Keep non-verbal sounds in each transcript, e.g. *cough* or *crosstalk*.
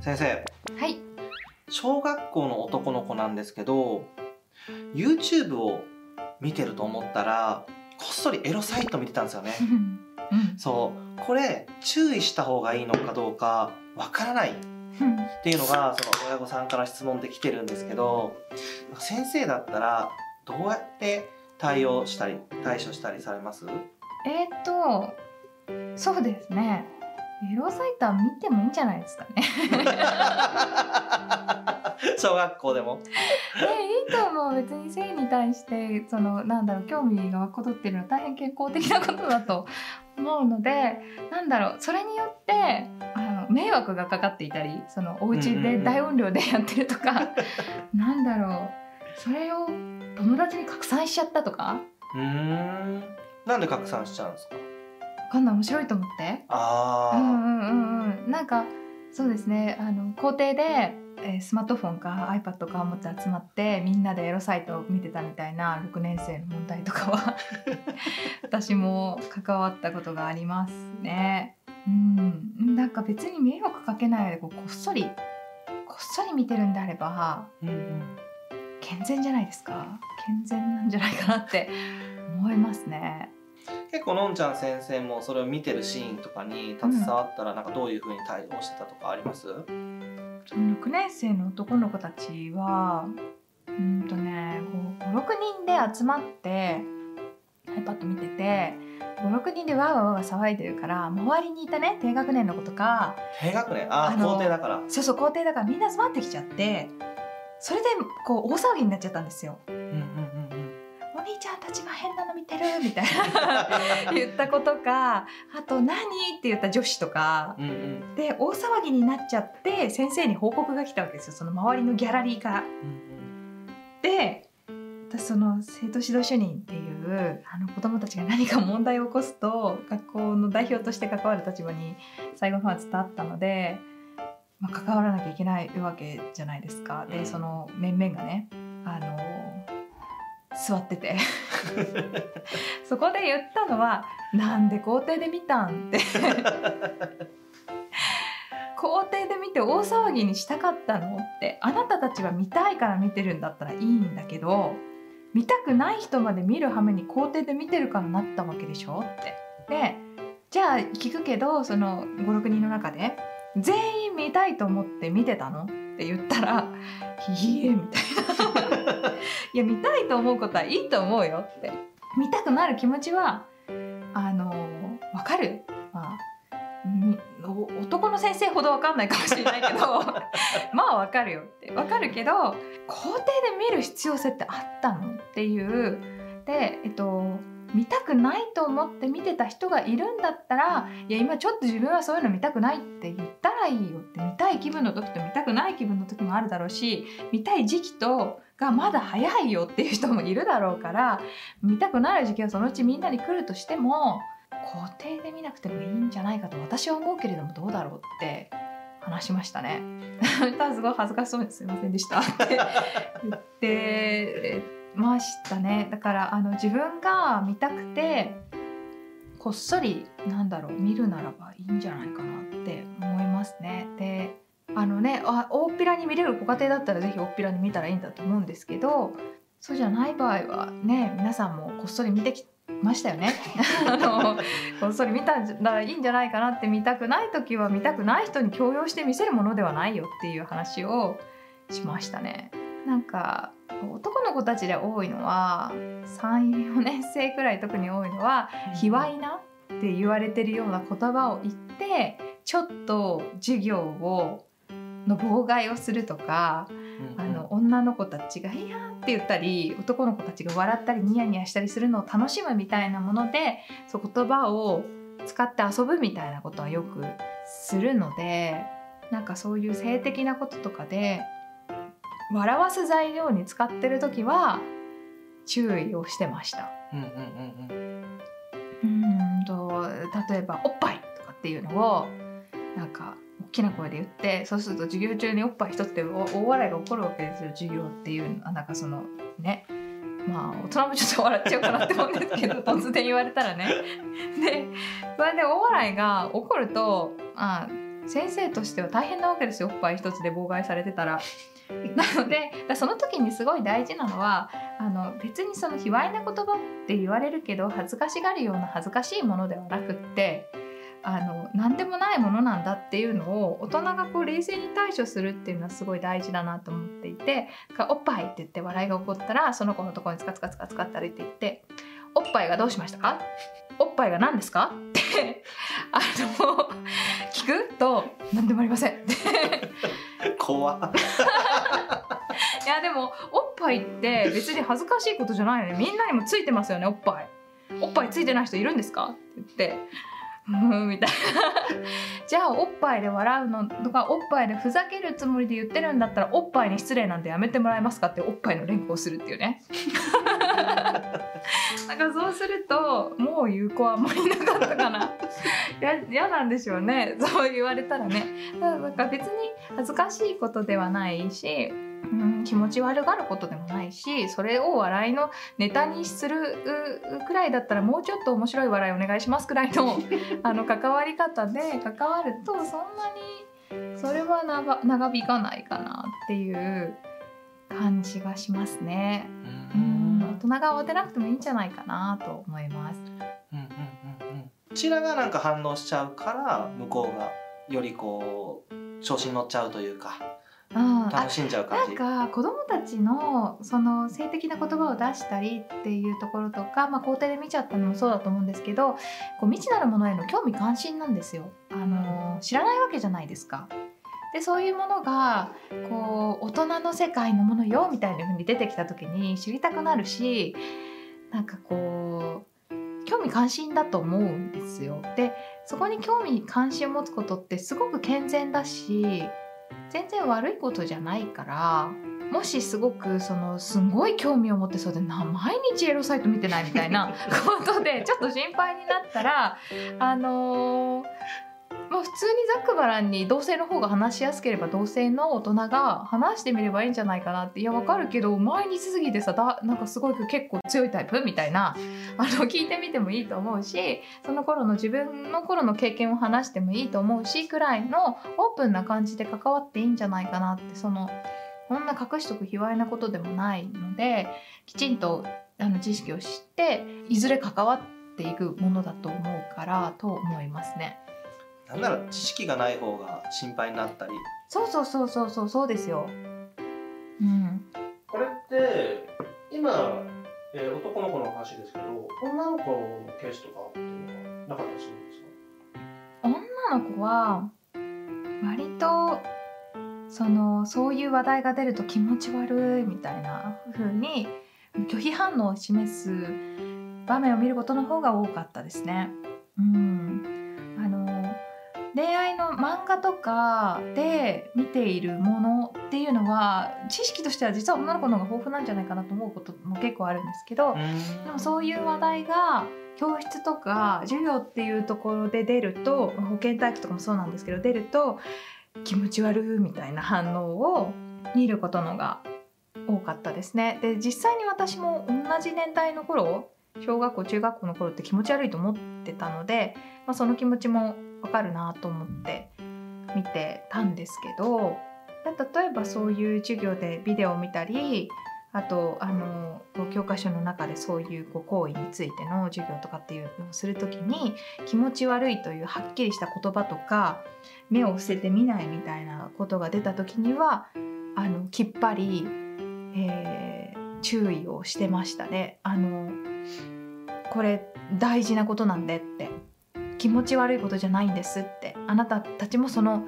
先生。はい。小学校の男の子なんですけど YouTube を見てると思ったらこっそりエロサイト見てたんですよね。*laughs* うん。そう。これ注意した方がいいのかどうかわからない。っていうのがその親御さんから質問で来てるんですけど先生だったらどうやって対応したり対処したりされます？えーっとそうですねエロサイトは見てもいいんじゃないですかね。*laughs* 小学校でも。えいいと思う。別に性に対してそのなんだろう興味が湧くことっていうのは大変健康的なことだと思うのでなんだろうそれによってあの迷惑がかかっていたりそのお家で大音量でやってるとか、*laughs* なんだろうそれを友達に拡散しちゃったとか。うーん。なんで拡散しちゃうんですか？わかんない面白いと思って。あー、うんうんうんうん。なんかそうですね。あの校庭で、えースマートフォンか iPad かを持って集まってみんなでエロサイトを見てたみたいな6年生の問題とかは。*laughs* 私も関わったことがありますね。うん、なんか別に迷惑かけないでこうこっそりこっそり見てるんであればうんうん。健全じゃないですか。健全なんじゃないかなって思いますね。結構のんちゃん先生もそれを見てるシーンとかに携わったらなんかどういう風に対応してたとかあります、その6年生の男の子たちはうんとね56人で集まって iPad 見てて56人でわーわーわーわー騒いでるから周りにいたね低学年の子とか。低学年？ああ校庭だから。そうそう校庭だからみんな集まってきちゃってそれでこう大騒ぎになっちゃったんですよ。うんうんうん兄ちゃんたちが変なの見てるみたいな *laughs* 言った子とかあと「何?」って言った女子とかうんうんで大騒ぎになっちゃって先生に報告が来たわけですよその周りのギャラリーから。うんで私その生徒指導主任っていうあの子どもたちが何か問題を起こすと学校の代表として関わる立場に最後の方は伝わったので、まあ、関わらなきゃいけないわけじゃないですか。うんでその面々がねあの座ってて。そこで言ったのは「なんで校庭で見たん?」って *laughs* 校庭で見て大騒ぎにしたかったの？ってあなたたちは見たいから見てるんだったらいいんだけど見たくない人まで見る羽目に校庭で見てるからなったわけでしょ？って。でじゃあ聞くけどその56人の中で全員見たいと思って見てたの？って言ったら「いいえ」みたいな「いや見たいと思うことはいいと思うよ」って。見たくなる気持ちはあのわかる、まあ、男の先生ほどわかんないかもしれないけど *laughs* まあわかるよって。わかるけど校庭で見る必要性ってあったのっていう。でえっと見たくないと思って見てた人がいるんだったらいや今ちょっと自分はそういうの見たくないって言ったらいいよって。見たい気分の時と見たくない気分の時もあるだろうし見たい時期とがまだ早いよっていう人もいるだろうから見たくなる時期はそのうちみんなに来るとしても校庭で見なくてもいいんじゃないかと私は思うけれどもどうだろうって話しましたね。ただすごい恥ずかしそうにすいませんでしたって言ってましたね。だからあの自分が見たくてこっそりなんだろう見るならばいいんじゃないかなって思いますね。であのねあ大っぴらに見れるご家庭だったらぜひ大っぴらに見たらいいんだと思うんですけどそうじゃない場合はね皆さんもこっそり見てきましたよね *laughs* あのこっそり見たらいいんじゃないかなって見たくない時は見たくない人に強要して見せるものではないよっていう話をしましたね。なんか男の子たちで多いのは34年生くらい特に多いのは「卑猥な」って言われてるような言葉を言ってちょっと授業をの妨害をするとかあの女の子たちが「いや」って言ったり男の子たちが笑ったりニヤニヤしたりするのを楽しむみたいなものでそう言葉を使って遊ぶみたいなことはよくするのでなんかそういう性的なこととかで笑わす材料に使ってる時は注意をしてました。うんうんうんうんうーんと例えば「おっぱい」とかっていうのをなんか大きな声で言ってそうすると授業中におっぱい一つってお大笑いが起こるわけですよ授業っていうのはなんかそのねまあ大人もちょっと笑っちゃうかなって思うんですけど *laughs* 突然言われたらね。でそれで大笑いが起こるとあ先生としては大変なわけですよおっぱい一つで妨害されてたら。なのでその時にすごい大事なのはあの別にその卑猥な言葉って言われるけど恥ずかしがるような恥ずかしいものではなくってあの何でもないものなんだっていうのを大人がこう冷静に対処するっていうのはすごい大事だなと思っていて「おっぱい」って言って笑いが起こったらその子のところにつかつかつかつかって歩いていって「おっぱいがどうしましたか？おっぱいが何ですか?」ってあの聞くと「何でもありません」って怖っ。いやでもおっぱいって別に恥ずかしいことじゃないよねみんなにもついてますよねおっぱい。おっぱいついてない人いるんですか？って言ってう *laughs* んみたいな。じゃあおっぱいで笑うのとかおっぱいでふざけるつもりで言ってるんだったらおっぱいに失礼なんてやめてもらえますかっておっぱいの連呼をするっていうね。*laughs* なんかそうするともう有効あんまりなかったかな。嫌なんでしょうね。そう言われたらね。なんか別に恥ずかしいことではないしうん、気持ち悪がることでもないしそれを笑いのネタにするくらいだったらもうちょっと面白い笑いお願いしますくらいの *laughs* あの関わり方で関わるとそんなにそれは長長引かないかなっていう感じがしますね。うん大人が慌てなくてもいいんじゃないかなと思います。うんうんうんうん、こちらがなんか反応しちゃうから向こうがよりこう調子に乗っちゃうというか。楽しんじゃう感じなんか子供たちのその性的な言葉を出したりっていうところとか、まあ、校庭で見ちゃったのもそうだと思うんですけどこう未知なるものへの興味関心なんですよ。あの知らないわけじゃないですか。でそういうものがこう大人の世界のものよみたいな風に出てきた時に知りたくなるしなんかこう興味関心だと思うんですよ。でそこに興味関心を持つことってすごく健全だし全然悪いことじゃないからもしすごくそのすごい興味を持ってそうで毎日エロサイト見てないみたいなことでちょっと心配になったらあのーまあ、普通にざっくばらんに同性の方が話しやすければ同性の大人が話してみればいいんじゃないかなっていやわかるけど毎日すぎてさだなんかすごい結構強いタイプ？みたいな。あの聞いてみてもいいと思うしその頃の自分の頃の経験を話してもいいと思うしくらいのオープンな感じで関わっていいんじゃないかなってそのこんな隠しとく卑猥なことでもないのできちんとあの知識を知っていずれ関わっていくものだと思うからと思いますね。なんなら知識がない方が心配になったり。そうそうそうそうそうそうですよ。うん。これって今、えー、男の子の話ですけど女の子のケースとかっていうのはなかったりするんですか？女の子は割とそのそういう話題が出ると気持ち悪いみたいな風に拒否反応を示す場面を見ることの方が多かったですね。うん、の漫画とかで見ているものっていうのは知識としては実は女の子の方が豊富なんじゃないかなと思うことも結構あるんですけどでもそういう話題が教室とか授業っていうところで出ると保健体育とかもそうなんですけど出ると気持ち悪いみたいな反応を見ることのが多かったですね。で実際に私も同じ年代の頃小学校中学校の頃って気持ち悪いと思ってたので、まあ、その気持ちもわかるなと思って見てたんですけど例えばそういう授業でビデオを見たりあとあの教科書の中でそういうこう行為についての授業とかっていうのをする時に気持ち悪いというはっきりした言葉とか目を伏せて見ないみたいなことが出た時にはあのきっぱり、えー、注意をしてましたね。あのこれ大事なことなんでって気持ち悪いことじゃないんですって。あなたたちもその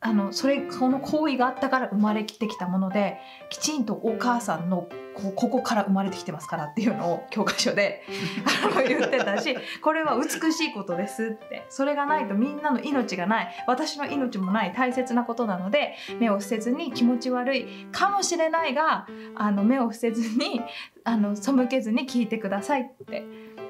あのそれこの行為があったから生まれてきたものできちんとお母さんのこここから生まれてきてますからっていうのを教科書で *laughs* 言ってたしこれは美しいことですって。それがないとみんなの命がない。私の命もない。大切なことなので目を伏せずに気持ち悪いかもしれないがあの目を伏せずにあの背けずに聞いてくださいって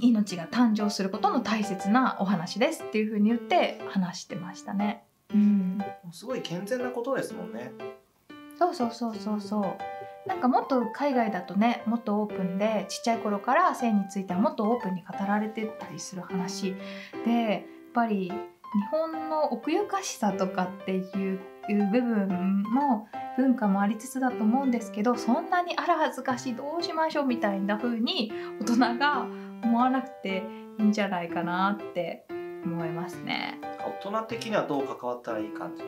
命が誕生することの大切なお話ですっていうふうに言って話してましたね。うん、すごい健全なことですもんね。そうそうそうそうそう。なんかもっと海外だとねもっとオープンでちっちゃい頃から性についてはもっとオープンに語られてたりする話でやっぱり本の奥ゆかしさとかっていう部分の文化もありつつだと思うんですけどそんなにあら恥ずかしいどうしましょうみたいな風に大人が思わなくていいんじゃないかなって思いますね。大人的にはどう関わったらいい感じ？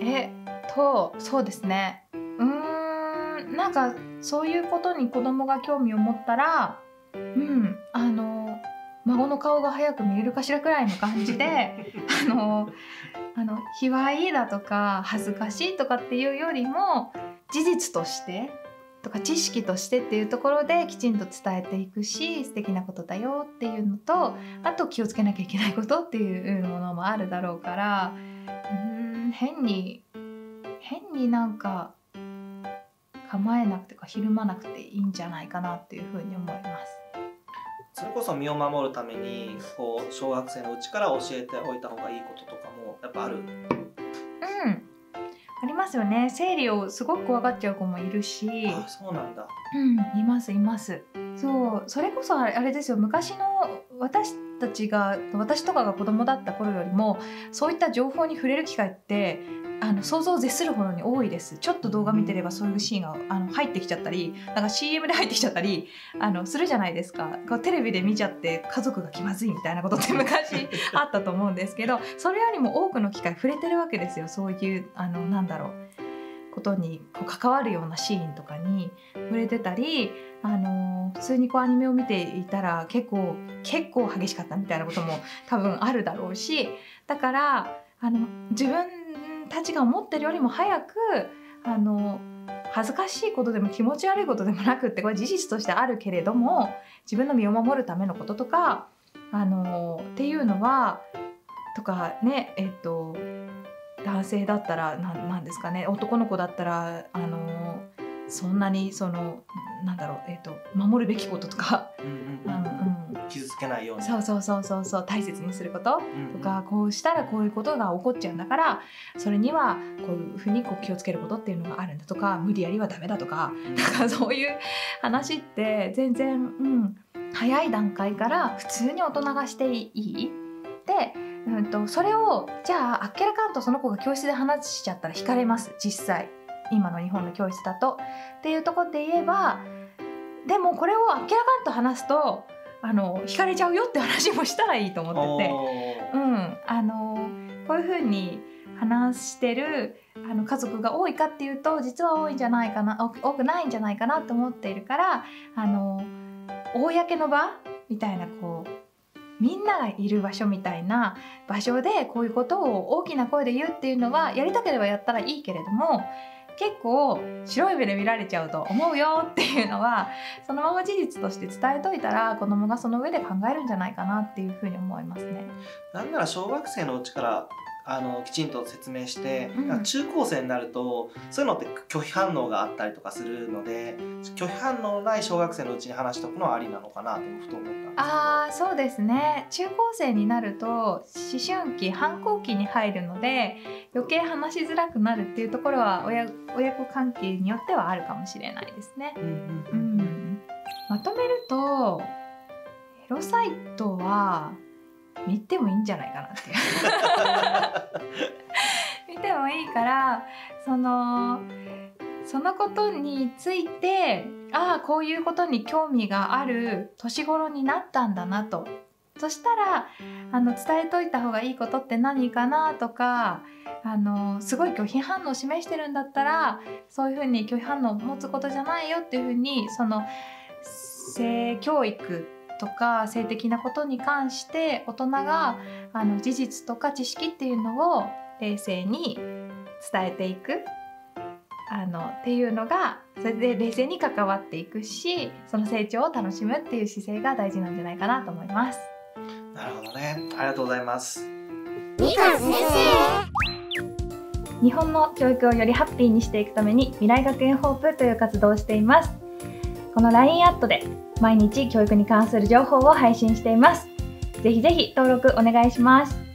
えとそうですねうーんなんかそういうことに子供が興味を持ったらうんあの孫の顔が早く見えるかしらくらいの感じで *laughs* あのあの卑猥だとか恥ずかしいとかっていうよりも事実としてとか知識としてっていうところできちんと伝えていくし素敵なことだよっていうのとあと気をつけなきゃいけないことっていうものもあるだろうからうん変に変になんか構えなくてかひるまなくていいんじゃないかなっていうふうに思います。それこそ身を守るためにこう小学生のうちから教えておいた方がいいこととかもやっぱある？ありますよね。生理をすごく怖がっちゃう子もいるし。あそうなんだ。うんいますいます。そうそれこそあれですよ。昔の私たちが私とかが子供だった頃よりもそういった情報に触れる機会ってあの想像を絶するほどに多いです。ちょっと動画見てればそういうシーンがあの入ってきちゃったりなんか CM で入ってきちゃったりあのするじゃないですか。こうテレビで見ちゃって家族が気まずいみたいなことって *laughs* 昔あったと思うんですけどそれよりも多くの機会触れてるわけですよ。そういうあのなんだろうことにこう関わるようなシーンとかに触れてたりあの普通にこうアニメを見ていたら結構結構激しかったみたいなことも多分あるだろうしだからあの自分たちが思ってるよりも早くあの恥ずかしいことでも気持ち悪いことでもなくってこれ事実としてあるけれども自分の身を守るためのこととかあのっていうのはとかねえっと男性だったら何ですかね。男の子だったらあのそんなにそのなんだろう、えーと、守るべきこととか、傷つけないように。そうそうそうそうそう。大切にすること。とか、うん。うん、こうしたらこういうことが起こっちゃうんだからそれにはこういうふうにこう気をつけることっていうのがあるんだとか無理やりはダメだとか,、うん、なんかそういう話って全然、うん、早い段階から普通に大人がしていい。でうんと、それをじゃああっけらかんとその子が教室で話しちゃったら引かれます。実際。今の日本の教室だと。っていうとこで言えばでもこれをあっけらかんと話すとあの引かれちゃうよって話もしたらいいと思ってて、うん、あのこういうふうに話してるあの家族が多いかっていうと実は多いんじゃないかな多くないんじゃないかなと思っているからあの公の場みたいなこうみんながいる場所みたいな場所でこういうことを大きな声で言うっていうのはやりたければやったらいいけれども結構白い目で見られちゃうと思うよっていうのはそのまま事実として伝えといたら子供がその上で考えるんじゃないかなっていうふうに思いますね。なんなら小学生のうちからあのきちんと説明して、うん、中高生になるとそういうのって拒否反応があったりとかするので拒否反応のない小学生のうちに話しておくのはありなのかなとふと思ったんですあそうですね。中高生になると思春期反抗期に入るので余計話しづらくなるっていうところは親親子関係によってはあるかもしれないですね。うん、うん、まとめるとエロサイトは見てもいいんじゃないかなって *laughs* 見てもいいからそのそのことについてああこういうことに興味がある年頃になったんだなと。そしたらあの伝えといた方がいいことって何かなとかあのすごい拒否反応を示してるんだったらそういうふうに拒否反応を持つことじゃないよっていうふうにその性教育とか性的なことに関して大人があの事実とか知識っていうのを冷静に伝えていくあのっていうのがそれで冷静に関わっていくしその成長を楽しむっていう姿勢が大事なんじゃないかなと思います。なるほどねありがとうございます。みか先生日本の教育をよりハッピーにしていくために未来学園ホープという活動をしています。この LINE アットで毎日教育に関する情報を配信しています。ぜひぜひ登録お願いします。